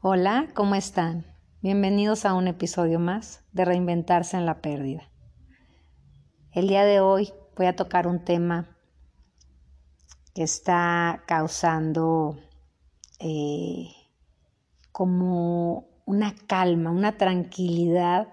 Hola, ¿cómo están? Bienvenidos a un episodio más de Reinventarse en la Pérdida. El día de hoy voy a tocar un tema que está causando eh, como una calma, una tranquilidad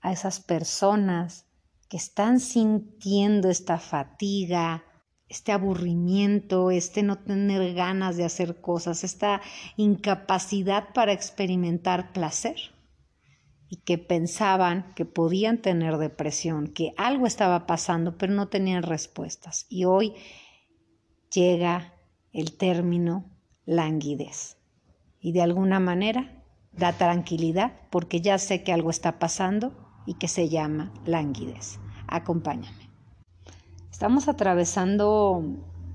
a esas personas que están sintiendo esta fatiga, este aburrimiento, este no tener ganas de hacer cosas, esta incapacidad para experimentar placer y que pensaban que podían tener depresión, que algo estaba pasando, pero no tenían respuestas. Y hoy llega el término languidez. Y de alguna manera da tranquilidad porque ya sé que algo está pasando y que se llama languidez. Acompáñame. Estamos atravesando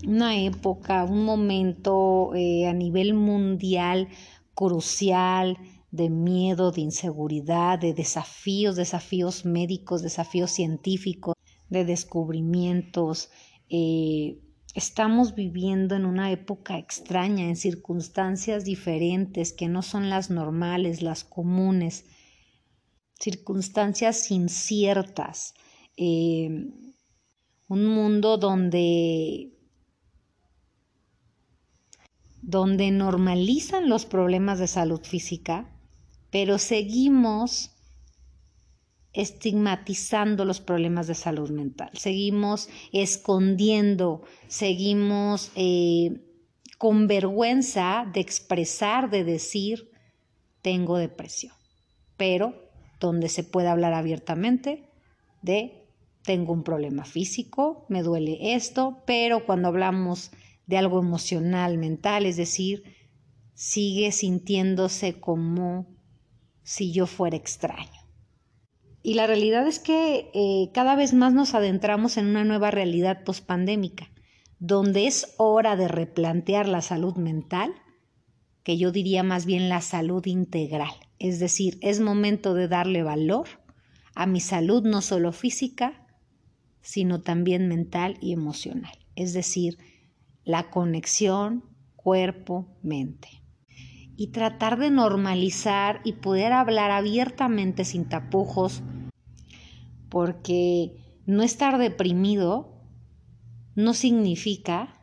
una época, un momento eh, a nivel mundial crucial de miedo, de inseguridad, de desafíos, desafíos médicos, desafíos científicos, de descubrimientos. Eh, estamos viviendo en una época extraña, en circunstancias diferentes que no son las normales, las comunes, circunstancias inciertas. Eh, un mundo donde donde normalizan los problemas de salud física, pero seguimos estigmatizando los problemas de salud mental, seguimos escondiendo, seguimos eh, con vergüenza de expresar, de decir, tengo depresión, pero donde se puede hablar abiertamente de tengo un problema físico, me duele esto, pero cuando hablamos de algo emocional, mental, es decir, sigue sintiéndose como si yo fuera extraño. Y la realidad es que eh, cada vez más nos adentramos en una nueva realidad pospandémica, donde es hora de replantear la salud mental, que yo diría más bien la salud integral. Es decir, es momento de darle valor a mi salud no solo física, sino también mental y emocional, es decir, la conexión cuerpo-mente. Y tratar de normalizar y poder hablar abiertamente sin tapujos, porque no estar deprimido no significa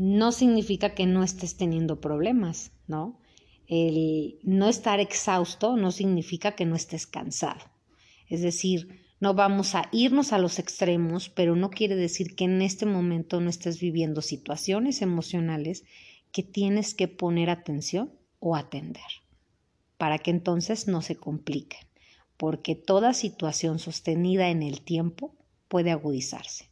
no significa que no estés teniendo problemas, ¿no? El no estar exhausto no significa que no estés cansado. Es decir, no vamos a irnos a los extremos, pero no quiere decir que en este momento no estés viviendo situaciones emocionales que tienes que poner atención o atender para que entonces no se compliquen, porque toda situación sostenida en el tiempo puede agudizarse.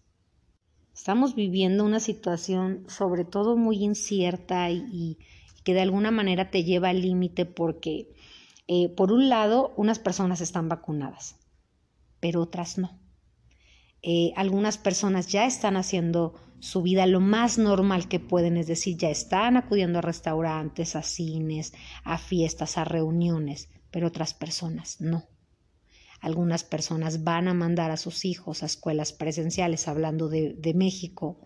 Estamos viviendo una situación sobre todo muy incierta y, que de alguna manera te lleva al límite porque, eh, por un lado, unas personas están vacunadas, pero otras no. Eh, algunas personas ya están haciendo su vida lo más normal que pueden, es decir, ya están acudiendo a restaurantes, a cines, a fiestas, a reuniones, pero otras personas no. Algunas personas van a mandar a sus hijos a escuelas presenciales, hablando de, México,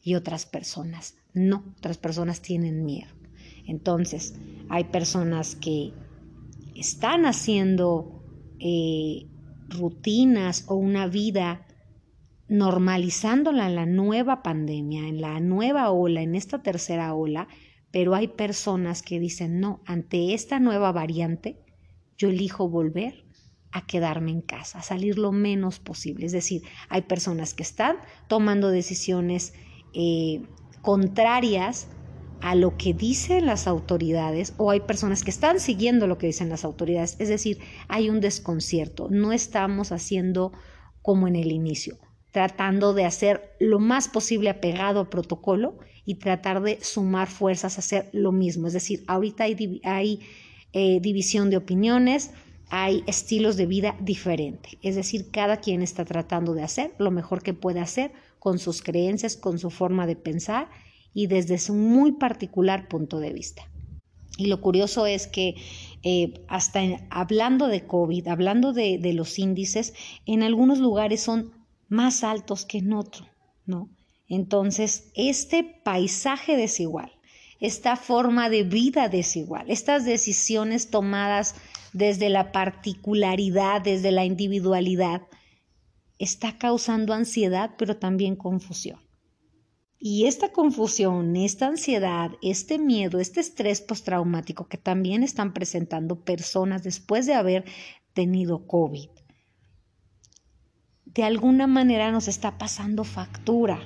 y otras personas no, otras personas tienen miedo. Entonces, hay personas que están haciendo eh, rutinas o una vida normalizándola en la nueva pandemia, en la nueva ola, en esta tercera ola, pero hay personas que dicen, no, ante esta nueva variante, yo elijo volver a quedarme en casa, a salir lo menos posible. Es decir, hay personas que están tomando decisiones eh, contrarias a lo que dicen las autoridades o hay personas que están siguiendo lo que dicen las autoridades. Es decir, hay un desconcierto. No estamos haciendo como en el inicio, tratando de hacer lo más posible apegado al protocolo y tratar de sumar fuerzas a hacer lo mismo. Es decir, ahorita hay, eh, división de opiniones, hay estilos de vida diferentes. Es decir, cada quien está tratando de hacer lo mejor que puede hacer con sus creencias, con su forma de pensar y desde su muy particular punto de vista. Y lo curioso es que eh, hasta hablando de COVID, hablando de, de, los índices, en algunos lugares son más altos que en otros, ¿no? Entonces, este paisaje desigual, esta forma de vida desigual, estas decisiones tomadas desde la particularidad, desde la individualidad, está causando ansiedad, pero también confusión. Y esta confusión, esta ansiedad, este miedo, este estrés postraumático que también están presentando personas después de haber tenido COVID, de alguna manera nos está pasando factura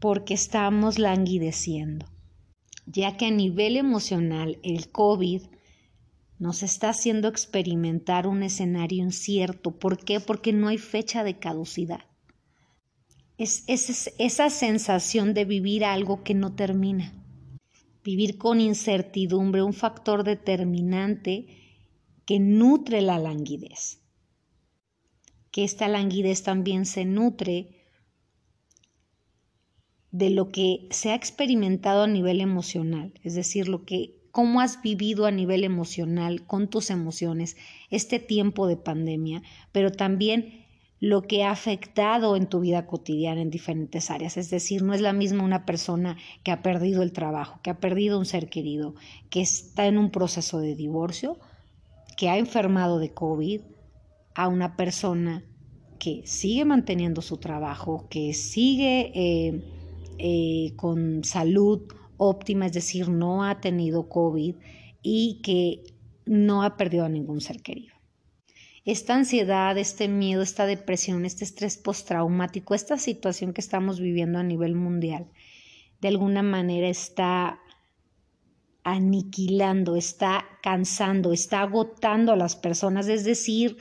porque estamos languideciendo, ya que a nivel emocional el COVID nos está haciendo experimentar un escenario incierto. ¿Por qué? Porque no hay fecha de caducidad. Es, es, esa sensación de vivir algo que no termina. Vivir con incertidumbre, un factor determinante que nutre la languidez. Que esta languidez también se nutre de lo que se ha experimentado a nivel emocional, es decir, lo que cómo has vivido a nivel emocional con tus emociones este tiempo de pandemia, pero también lo que ha afectado en tu vida cotidiana en diferentes áreas. Es decir, no es la misma una persona que ha perdido el trabajo, que ha perdido un ser querido, que está en un proceso de divorcio, que ha enfermado de COVID, a una persona que sigue manteniendo su trabajo, que sigue eh, eh, con salud óptima, es decir, no ha tenido COVID y que no ha perdido a ningún ser querido. Esta ansiedad, este miedo, esta depresión, este estrés postraumático, esta situación que estamos viviendo a nivel mundial, de alguna manera está aniquilando, está cansando, está agotando a las personas, es decir,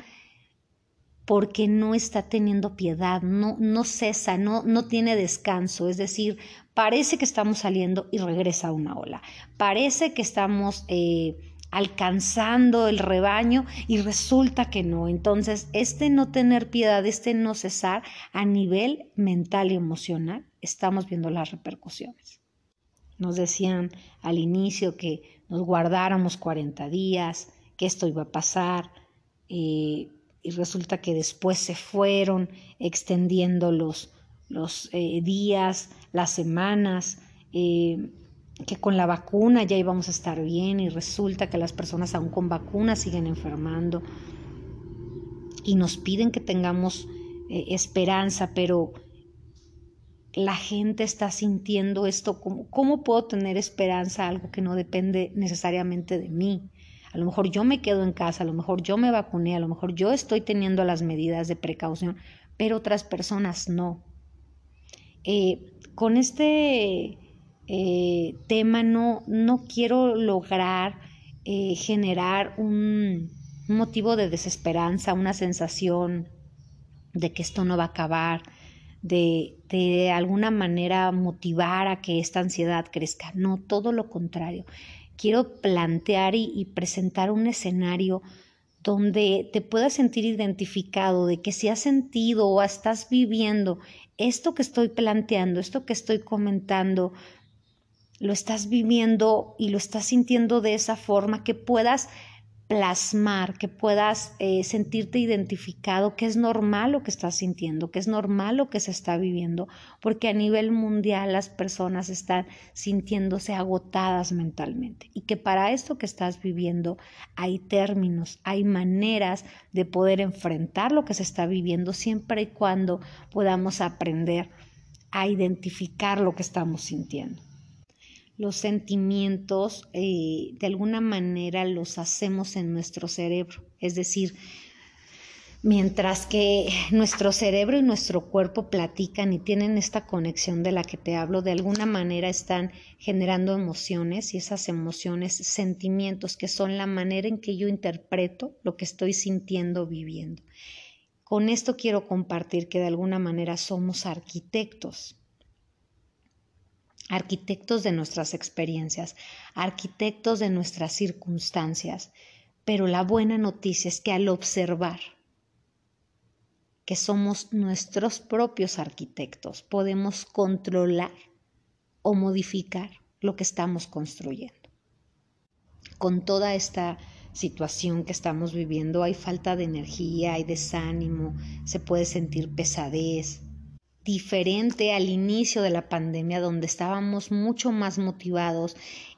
porque no está teniendo piedad, no, no cesa, no, no tiene descanso, es decir, parece que estamos saliendo y regresa una ola, parece que estamos eh, alcanzando el rebaño y resulta que no. Entonces, este no tener piedad, este no cesar a nivel mental y emocional, estamos viendo las repercusiones. Nos decían al inicio que nos guardáramos 40 días, que esto iba a pasar. Eh, y resulta que después se fueron extendiendo los, los eh, días, las semanas, eh, que con la vacuna ya íbamos a estar bien y resulta que las personas aún con vacuna siguen enfermando y nos piden que tengamos eh, esperanza, pero la gente está sintiendo esto, ¿cómo, ¿cómo puedo tener esperanza algo que no depende necesariamente de mí? A lo mejor yo me quedo en casa, a lo mejor yo me vacuné, a lo mejor yo estoy teniendo las medidas de precaución, pero otras personas no. Eh, con este eh, tema no, no quiero lograr eh, generar un, motivo de desesperanza, una sensación de que esto no va a acabar, de, de alguna manera motivar a que esta ansiedad crezca. No, todo lo contrario quiero plantear y, presentar un escenario donde te puedas sentir identificado de que si has sentido o estás viviendo esto que estoy planteando, esto que estoy comentando, lo estás viviendo y lo estás sintiendo de esa forma, que puedas plasmar, que puedas eh, sentirte identificado, que es normal lo que estás sintiendo, que es normal lo que se está viviendo, porque a nivel mundial las personas están sintiéndose agotadas mentalmente. Y que para esto que estás viviendo hay términos, hay maneras de poder enfrentar lo que se está viviendo siempre y cuando podamos aprender a identificar lo que estamos sintiendo los sentimientos eh, de alguna manera los hacemos en nuestro cerebro. Es decir, mientras que nuestro cerebro y nuestro cuerpo platican y tienen esta conexión de la que te hablo, de alguna manera están generando emociones y esas emociones, sentimientos que son la manera en que yo interpreto lo que estoy sintiendo, viviendo. Con esto quiero compartir que de alguna manera somos arquitectos arquitectos de nuestras experiencias, arquitectos de nuestras circunstancias. Pero la buena noticia es que al observar que somos nuestros propios arquitectos, podemos controlar o modificar lo que estamos construyendo. Con toda esta situación que estamos viviendo hay falta de energía, hay desánimo, se puede sentir pesadez, diferente al inicio de la pandemia, donde estábamos mucho más motivados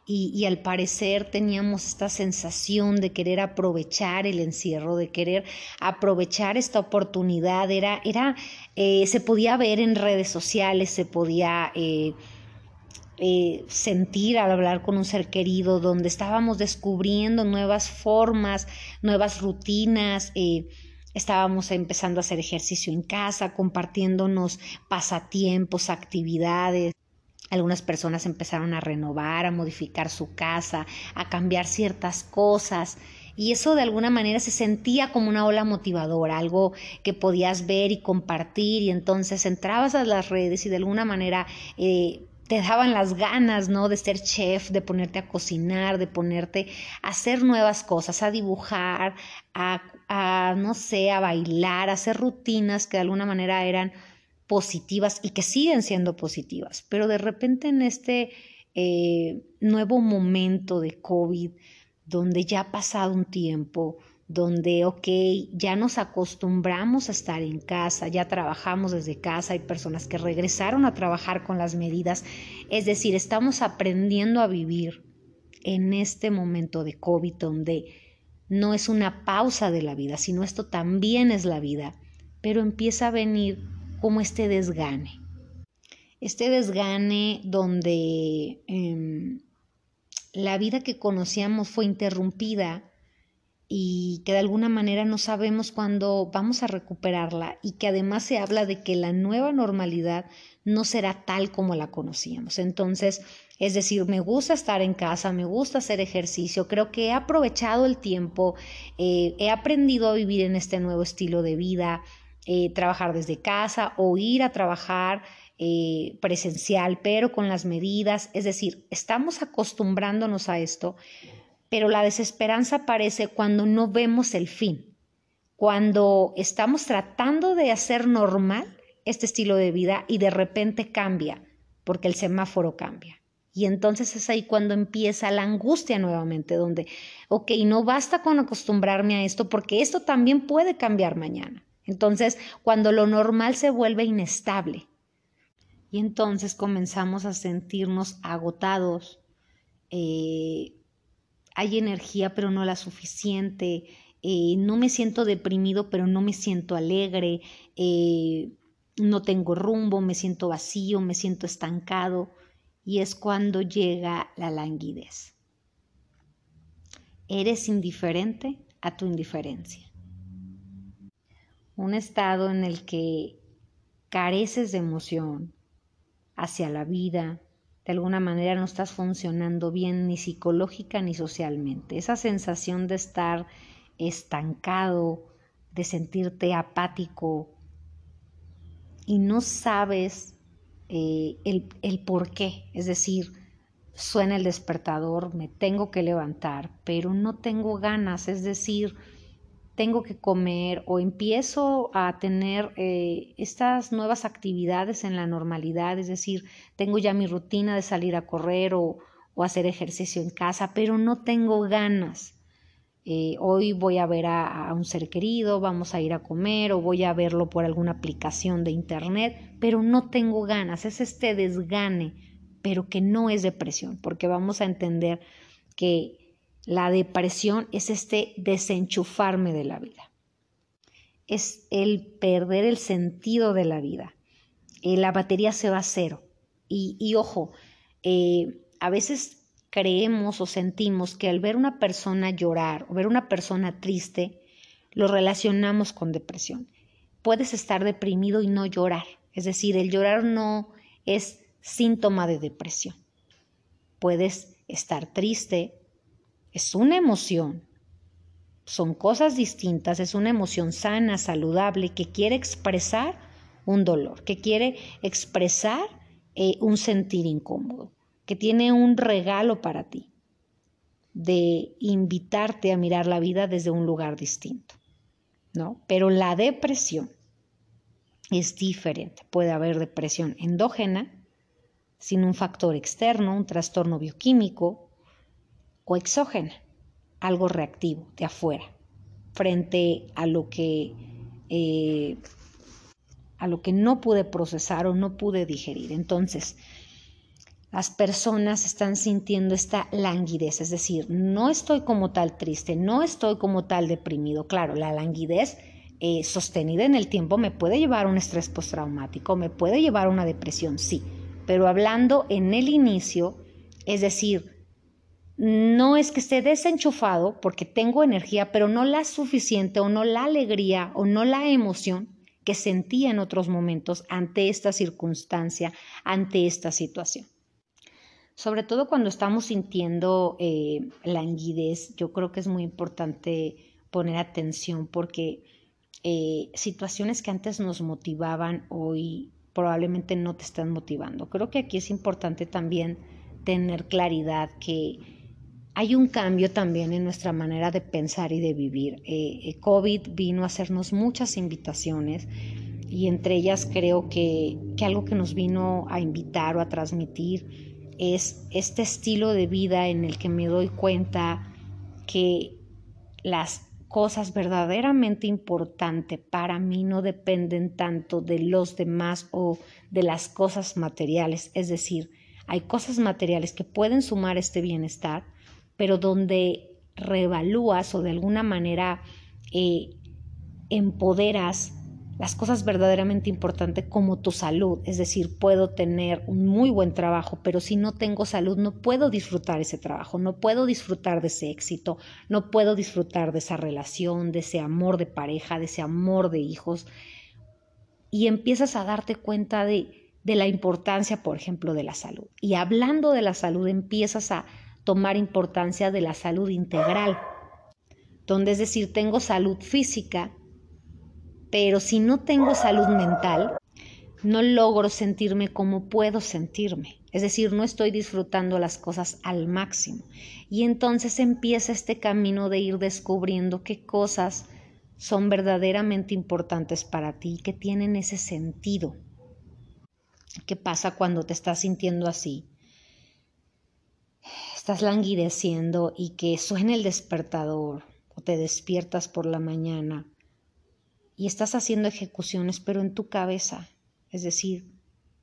y, al parecer teníamos esta sensación de querer aprovechar el encierro, de querer aprovechar esta oportunidad. Era, era, eh, se podía ver en redes sociales, se podía eh, eh, sentir al hablar con un ser querido, donde estábamos descubriendo nuevas formas, nuevas rutinas. Estábamos empezando a hacer ejercicio en casa, compartiéndonos pasatiempos, actividades. Algunas personas empezaron a renovar, a modificar su casa, a cambiar ciertas cosas. Y eso de alguna manera se sentía como una ola motivadora, algo que podías ver y compartir. Y entonces entrabas a las redes y de alguna manera eh, te daban las ganas, ¿no? De ser chef, de ponerte a cocinar, de ponerte a hacer nuevas cosas, a dibujar, a, a no sé, a bailar, a hacer rutinas que de alguna manera eran positivas y que siguen siendo positivas, pero de repente en este eh, nuevo momento de COVID, donde ya ha pasado un tiempo, donde, ok, ya nos acostumbramos a estar en casa, ya trabajamos desde casa, hay personas que regresaron a trabajar con las medidas, es decir, estamos aprendiendo a vivir en este momento de COVID, donde no es una pausa de la vida, sino esto también es la vida, pero empieza a venir como este desgane. Este desgane donde em, la vida que conocíamos fue interrumpida y que de alguna manera no sabemos cuándo vamos a recuperarla y que además se habla de que la nueva normalidad no será tal como la conocíamos. Entonces, es decir, me gusta estar en casa, me gusta hacer ejercicio, creo que he aprovechado el tiempo, eh, he aprendido a vivir en este nuevo estilo de vida, eh, trabajar desde casa o ir a trabajar eh, presencial, pero con las medidas. Es decir, estamos acostumbrándonos a esto, pero la desesperanza aparece cuando no vemos el fin, cuando estamos tratando de hacer normal este estilo de vida y de repente cambia, porque el semáforo cambia. Y entonces es ahí cuando empieza la angustia nuevamente, donde, ok, no basta con acostumbrarme a esto, porque esto también puede cambiar mañana. Entonces, cuando lo normal se vuelve inestable y entonces comenzamos a sentirnos agotados, eh, hay energía pero no la suficiente, eh, no me siento deprimido pero no me siento alegre, eh, no tengo rumbo, me siento vacío, me siento estancado y es cuando llega la languidez. Eres indiferente a tu indiferencia un estado en el que careces de emoción hacia la vida, de alguna manera no estás funcionando bien ni psicológica ni socialmente. Esa sensación de estar estancado, de sentirte apático y no sabes eh, el, el por qué. Es decir, suena el despertador, me tengo que levantar, pero no tengo ganas. Es decir, tengo que comer o empiezo a tener eh, estas nuevas actividades en la normalidad, es decir, tengo ya mi rutina de salir a correr o, hacer ejercicio en casa, pero no tengo ganas. Eh, hoy voy a ver a, un ser querido, vamos a ir a comer o voy a verlo por alguna aplicación de internet, pero no tengo ganas, es este desgane, pero que no es depresión, porque vamos a entender que la depresión es este desenchufarme de la vida. Es el perder el sentido de la vida. Eh, la batería se va a cero. Y, ojo, eh, a veces creemos o sentimos que al ver una persona llorar o ver una persona triste, lo relacionamos con depresión. Puedes estar deprimido y no llorar. Es decir, el llorar no es síntoma de depresión. Puedes estar triste, es una emoción. Son cosas distintas, es una emoción sana, saludable, que quiere expresar un dolor, que quiere expresar eh, un sentir incómodo, que tiene un regalo para ti de invitarte a mirar la vida desde un lugar distinto, ¿no? Pero la depresión es diferente. Puede haber depresión endógena, sin un factor externo, un trastorno bioquímico, o exógena, algo reactivo de afuera, frente a lo que eh, a lo que no pude procesar o no pude digerir. Entonces, las personas están sintiendo esta languidez, es decir, no estoy como tal triste, no estoy como tal deprimido. Claro, la languidez eh, sostenida en el tiempo me puede llevar a un estrés postraumático, me puede llevar a una depresión, sí, pero hablando en el inicio, es decir, no es que esté desenchufado porque tengo energía, pero no la suficiente o no la alegría o no la emoción que sentía en otros momentos ante esta circunstancia, ante esta situación. Sobre todo cuando estamos sintiendo eh, languidez, yo creo que es muy importante poner atención porque eh, situaciones que antes nos motivaban hoy probablemente no te están motivando. Creo que aquí es importante también tener claridad que hay un cambio también en nuestra manera de pensar y de vivir. Eh, COVID vino a hacernos muchas invitaciones y entre ellas creo que, que algo que nos vino a invitar o a transmitir es este estilo de vida en el que me doy cuenta que las cosas verdaderamente importantes para mí no dependen tanto de los demás o de las cosas materiales. Es decir, hay cosas materiales que pueden sumar este bienestar, pero donde revalúas o de alguna manera eh, empoderas las cosas verdaderamente importantes como tu salud. Es decir, puedo tener un muy buen trabajo, pero si no tengo salud no puedo disfrutar ese trabajo, no puedo disfrutar de ese éxito, no puedo disfrutar de esa relación, de ese amor de pareja, de ese amor de hijos. Y empiezas a darte cuenta de, de la importancia, por ejemplo, de la salud. Y hablando de la salud, empiezas a tomar importancia de la salud integral, donde es decir, tengo salud física, pero si no tengo salud mental, no logro sentirme como puedo sentirme. Es decir, no estoy disfrutando las cosas al máximo. Y entonces empieza este camino de ir descubriendo qué cosas son verdaderamente importantes para ti, que tienen ese sentido. ¿Qué pasa cuando te estás sintiendo así? estás languideciendo y que suene el despertador o te despiertas por la mañana y estás haciendo ejecuciones pero en tu cabeza, es decir,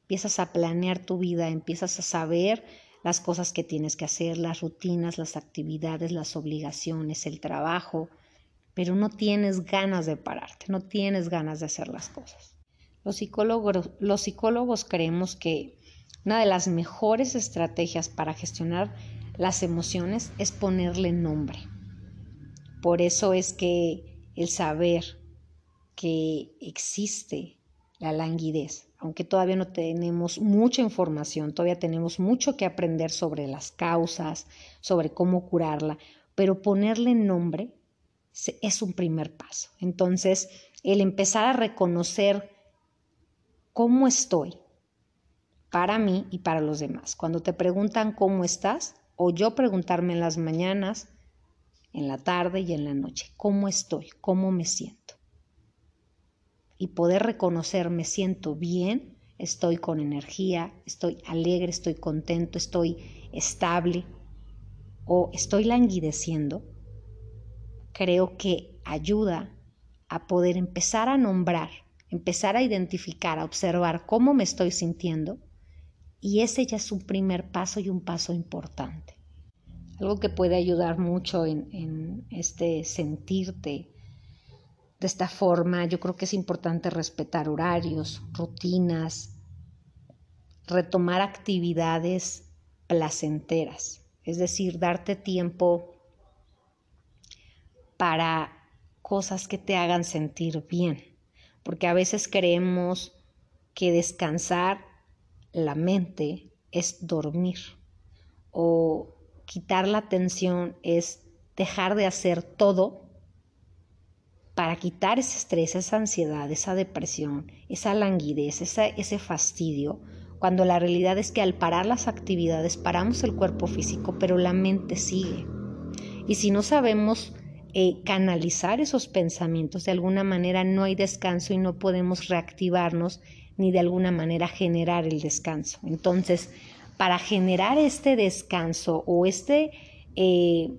empiezas a planear tu vida, empiezas a saber las cosas que tienes que hacer, las rutinas, las actividades, las obligaciones, el trabajo, pero no tienes ganas de pararte, no tienes ganas de hacer las cosas. Los psicólogos, los psicólogos creemos que una de las mejores estrategias para gestionar las emociones es ponerle nombre. Por eso es que el saber que existe la languidez, aunque todavía no tenemos mucha información, todavía tenemos mucho que aprender sobre las causas, sobre cómo curarla, pero ponerle nombre es un primer paso. Entonces, el empezar a reconocer cómo estoy para mí y para los demás. Cuando te preguntan cómo estás, o yo preguntarme en las mañanas, en la tarde y en la noche, ¿cómo estoy? ¿Cómo me siento? Y poder reconocer, me siento bien, estoy con energía, estoy alegre, estoy contento, estoy estable o estoy languideciendo, creo que ayuda a poder empezar a nombrar, empezar a identificar, a observar cómo me estoy sintiendo y ese ya es un primer paso y un paso importante. Algo que puede ayudar mucho en, este sentirte de esta forma, yo creo que es importante respetar horarios, rutinas, retomar actividades placenteras, es decir, darte tiempo para cosas que te hagan sentir bien, porque a veces creemos que descansar la mente es dormir o quitar la atención es dejar de hacer todo para quitar ese estrés, esa ansiedad, esa depresión, esa languidez, ese fastidio, cuando la realidad es que al parar las actividades paramos el cuerpo físico, pero la mente sigue. Y si no sabemos eh, canalizar esos pensamientos de alguna manera, no hay descanso y no podemos reactivarnos ni de alguna manera generar el descanso. Entonces, para generar este descanso o este eh,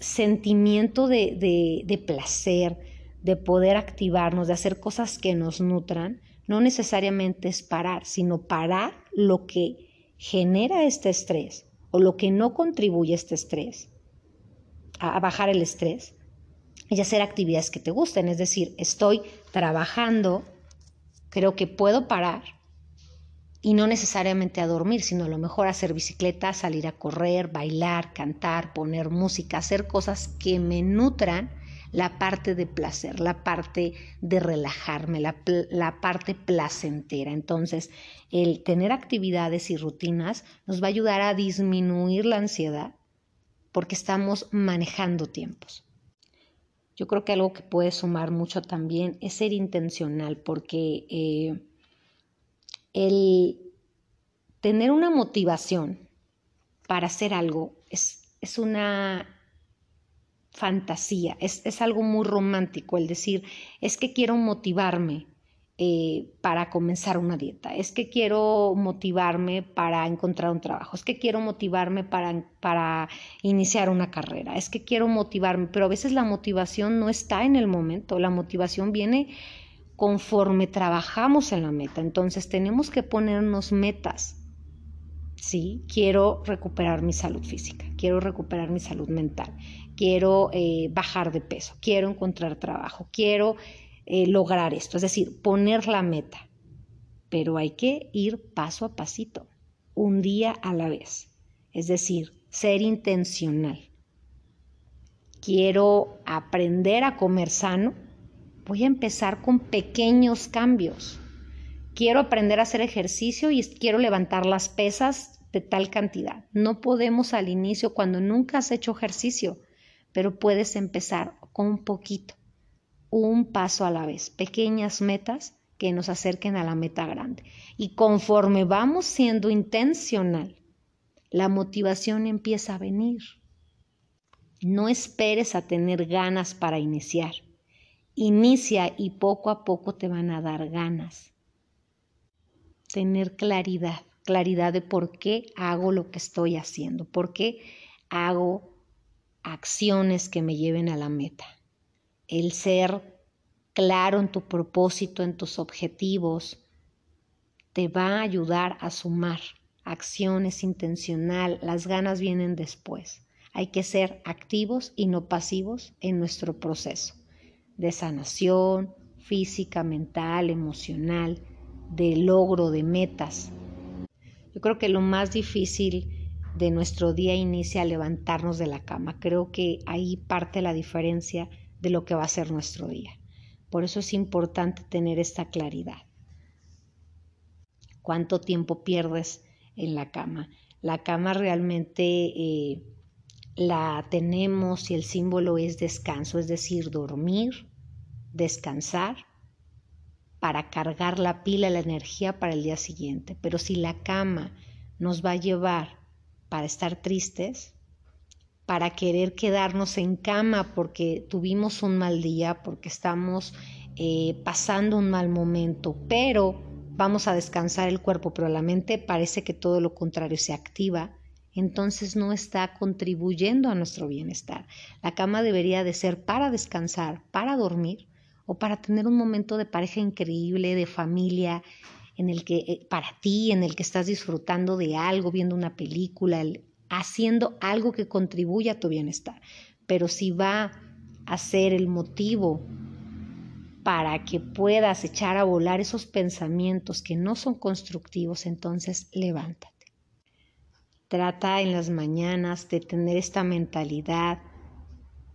sentimiento de, de placer, de poder activarnos, de hacer cosas que nos nutran, no necesariamente es parar, sino parar lo que genera este estrés o lo que no contribuye a este estrés, a, bajar el estrés, y hacer actividades que te gusten. Es decir, estoy trabajando, creo que puedo parar y no necesariamente a dormir, sino a lo mejor hacer bicicleta, salir a correr, bailar, cantar, poner música, hacer cosas que me nutran la parte de placer, la parte de relajarme, la, la, parte placentera. Entonces, el tener actividades y rutinas nos va a ayudar a disminuir la ansiedad porque estamos manejando tiempos. Yo creo que algo que puede sumar mucho también es ser intencional, porque eh, el tener una motivación para hacer algo es, es una fantasía, es, es, algo muy romántico el decir, es que quiero motivarme eh, para comenzar una dieta, es que quiero motivarme para encontrar un trabajo, es que quiero motivarme para, para iniciar una carrera, es que quiero motivarme, pero a veces la motivación no está en el momento, la motivación viene conforme trabajamos en la meta, entonces tenemos que ponernos metas. Sí, quiero recuperar mi salud física, quiero recuperar mi salud mental, quiero eh, bajar de peso, quiero encontrar trabajo, quiero eh, lograr esto, es decir, poner la meta. Pero hay que ir paso a pasito, un día a la vez, es decir, ser intencional. Quiero aprender a comer sano, voy a empezar con pequeños cambios. Quiero aprender a hacer ejercicio y quiero levantar las pesas de tal cantidad. No podemos al inicio cuando nunca has hecho ejercicio pero puedes empezar con un poquito, un paso a la vez, pequeñas metas que nos acerquen a la meta grande. Y conforme vamos siendo intencional, la motivación empieza a venir. No esperes a tener ganas para iniciar. Inicia y poco a poco te van a dar ganas. Tener claridad, claridad de por qué hago lo que estoy haciendo, por qué hago acciones que me lleven a la meta. El ser claro en tu propósito, en tus objetivos, te va a ayudar a sumar acciones intencional. Las ganas vienen después. Hay que ser activos y no pasivos en nuestro proceso de sanación física, mental, emocional, de logro de metas. Yo creo que lo más difícil de nuestro día inicia a levantarnos de la cama. Creo que ahí parte la diferencia de lo que va a ser nuestro día. Por eso es importante tener esta claridad. ¿Cuánto tiempo pierdes en la cama? La cama realmente eh, la tenemos y el símbolo es descanso, es decir, dormir, descansar para cargar la pila, la energía para el día siguiente. Pero si la cama nos va a llevar para estar tristes, para querer quedarnos en cama porque tuvimos un mal día, porque estamos eh, pasando un mal momento, pero vamos a descansar el cuerpo, pero la mente parece que todo lo contrario se activa, entonces no está contribuyendo a nuestro bienestar. La cama debería de ser para descansar, para dormir o para tener un momento de pareja increíble, de familia, en el que eh, para ti, en el que estás disfrutando de algo, viendo una película, haciendo algo que contribuya a tu bienestar. Pero si va a ser el motivo para que puedas echar a volar esos pensamientos que no son constructivos, entonces levántate. Trata en las mañanas de tener esta mentalidad,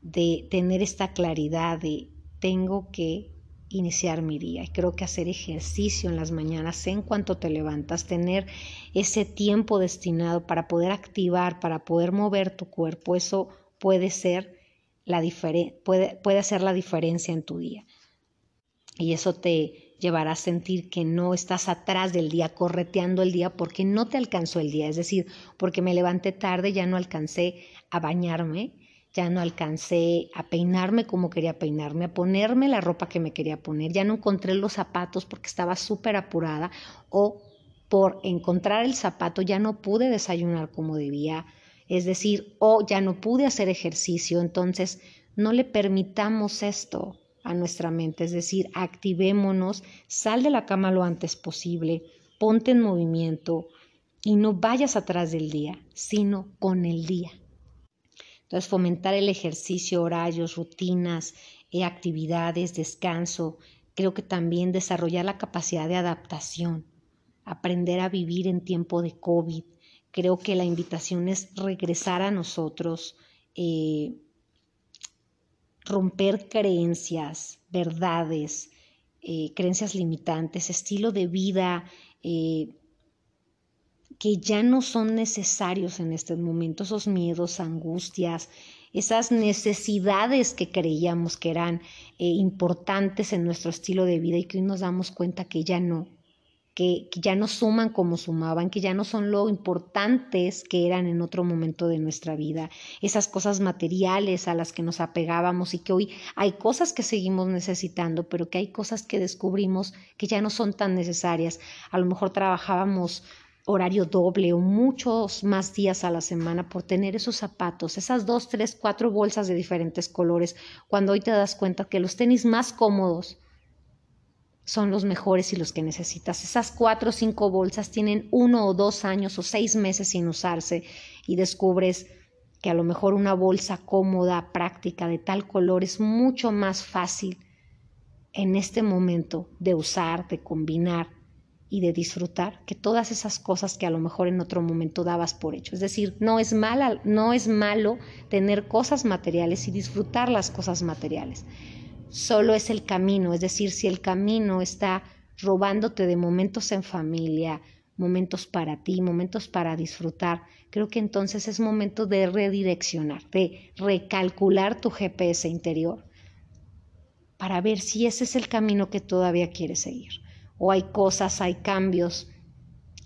de tener esta claridad de tengo que iniciar mi día. Y creo que hacer ejercicio en las mañanas, en cuanto te levantas, tener ese tiempo destinado para poder activar, para poder mover tu cuerpo, eso puede ser la puede, puede hacer la diferencia en tu día. Y eso te llevará a sentir que no estás atrás del día, correteando el día porque no te alcanzó el día. Es decir, porque me levanté tarde, ya no alcancé a bañarme, ya no alcancé a peinarme como quería peinarme, a ponerme la ropa que me quería poner, ya no encontré los zapatos porque estaba súper apurada o por encontrar el zapato ya no pude desayunar como debía, es decir, o ya no pude hacer ejercicio, entonces no le permitamos esto a nuestra mente, es decir, activémonos, sal de la cama lo antes posible, ponte en movimiento y no vayas atrás del día, sino con el día. Entonces, fomentar el ejercicio, horarios, rutinas, eh, actividades, descanso, creo que también desarrollar la capacidad de adaptación, aprender a vivir en tiempo de COVID. Creo que la invitación es regresar a nosotros, eh, romper creencias, verdades, eh, creencias limitantes, estilo de vida que ya no son necesarios en este momento, esos miedos, angustias, esas necesidades que creíamos que eran importantes en nuestro estilo de vida y que hoy nos damos cuenta que ya no que, ya no suman como sumaban, que ya no son lo importantes que eran en otro momento de nuestra vida, esas cosas materiales a las que nos apegábamos y que hoy hay cosas que seguimos necesitando, pero que hay cosas que descubrimos que ya no son tan necesarias. A lo mejor trabajábamos horario doble o muchos más días a la semana por tener esos zapatos, esas dos, tres, cuatro bolsas de diferentes colores, cuando hoy te das cuenta que los tenis más cómodos, son los mejores y los que necesitas. Esas cuatro o cinco bolsas tienen uno o dos años o seis meses sin usarse y descubres que a lo mejor una bolsa cómoda, práctica, de tal color es mucho más fácil en este momento de usar, de combinar y de disfrutar que todas esas cosas que a lo mejor en otro momento dabas por hecho. Es decir, no es, mala, no es malo tener cosas materiales y disfrutar las cosas materiales solo es el camino, es decir, si el camino está robándote de momentos en familia, momentos para ti, momentos para disfrutar, creo que entonces es momento de redireccionar, de recalcular tu GPS interior para ver si ese es el camino que todavía quieres seguir. O hay cosas, hay cambios,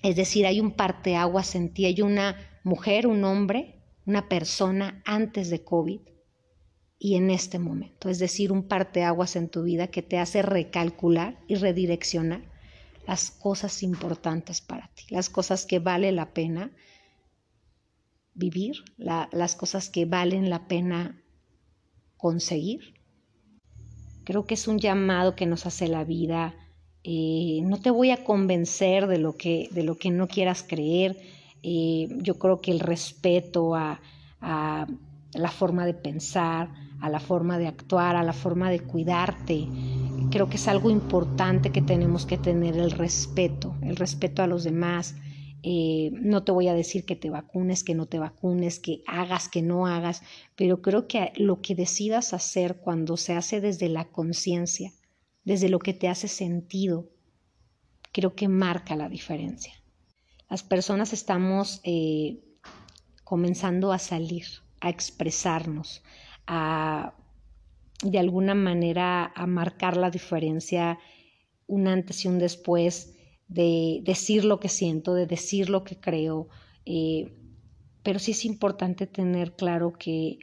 es decir, hay un parteaguas en ti, hay una mujer, un hombre, una persona antes de COVID y en este momento, es decir, un parteaguas en tu vida que te hace recalcular y redireccionar las cosas importantes para ti, las cosas que vale la pena vivir, las cosas que valen la pena conseguir. Creo que es un llamado que nos hace la vida. Eh, no te voy a convencer de lo que, de lo que no quieras creer. Eh, yo creo que el respeto a, a la forma de pensar, a la forma de actuar, a la forma de cuidarte. Creo que es algo importante que tenemos que tener el respeto, el respeto a los demás. Eh, no te voy a decir que te vacunes, que no te vacunes, que hagas, que no hagas, pero creo que lo que decidas hacer cuando se hace desde la conciencia, desde lo que te hace sentido, creo que marca la diferencia. Las personas estamos eh, comenzando a salir, a expresarnos, a de alguna manera a marcar la diferencia un antes y un después de decir lo que siento, de decir lo que creo. Eh, pero sí es importante tener claro que,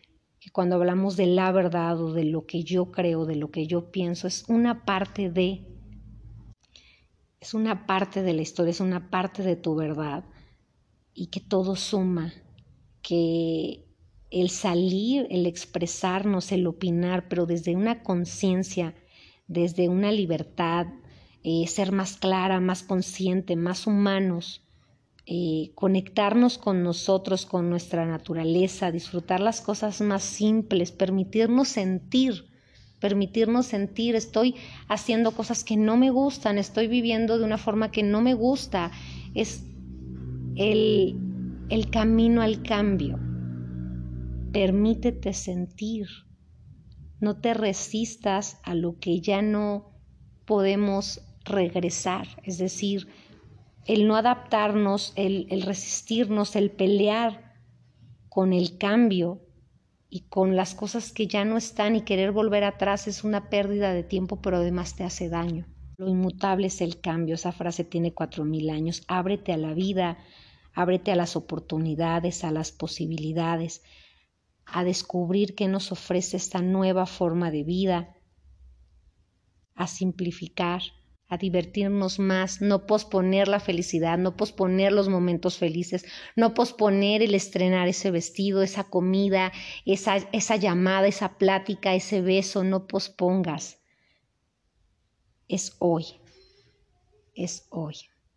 cuando hablamos de la verdad o de lo que yo creo, de lo que yo pienso, es una parte de, es una parte de la historia, es una parte de tu verdad y que todo suma, que el salir, el expresarnos, el opinar, pero desde una conciencia, desde una libertad, eh, ser más clara, más consciente, más humanos, eh, conectarnos con nosotros, con nuestra naturaleza, disfrutar las cosas más simples, permitirnos sentir, permitirnos sentir, estoy haciendo cosas que no me gustan, estoy viviendo de una forma que no me gusta, es el, el camino al cambio Permítete sentir. No te resistas a lo que ya no podemos regresar. Es decir, el no adaptarnos, el, resistirnos, el pelear con el cambio y con las cosas que ya no están y querer volver atrás es una pérdida de tiempo, pero además te hace daño. Lo inmutable es el cambio. Esa frase tiene cuatro mil años. Ábrete a la vida, ábrete a las oportunidades, a las posibilidades a descubrir qué nos ofrece esta nueva forma de vida, a simplificar, a divertirnos más, no posponer la felicidad, no posponer los momentos felices, no posponer el estrenar ese vestido, esa comida, esa, esa llamada, esa plática, ese beso, no pospongas. es hoy. Es hoy.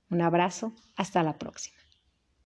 Un abrazo. Hasta la próxima.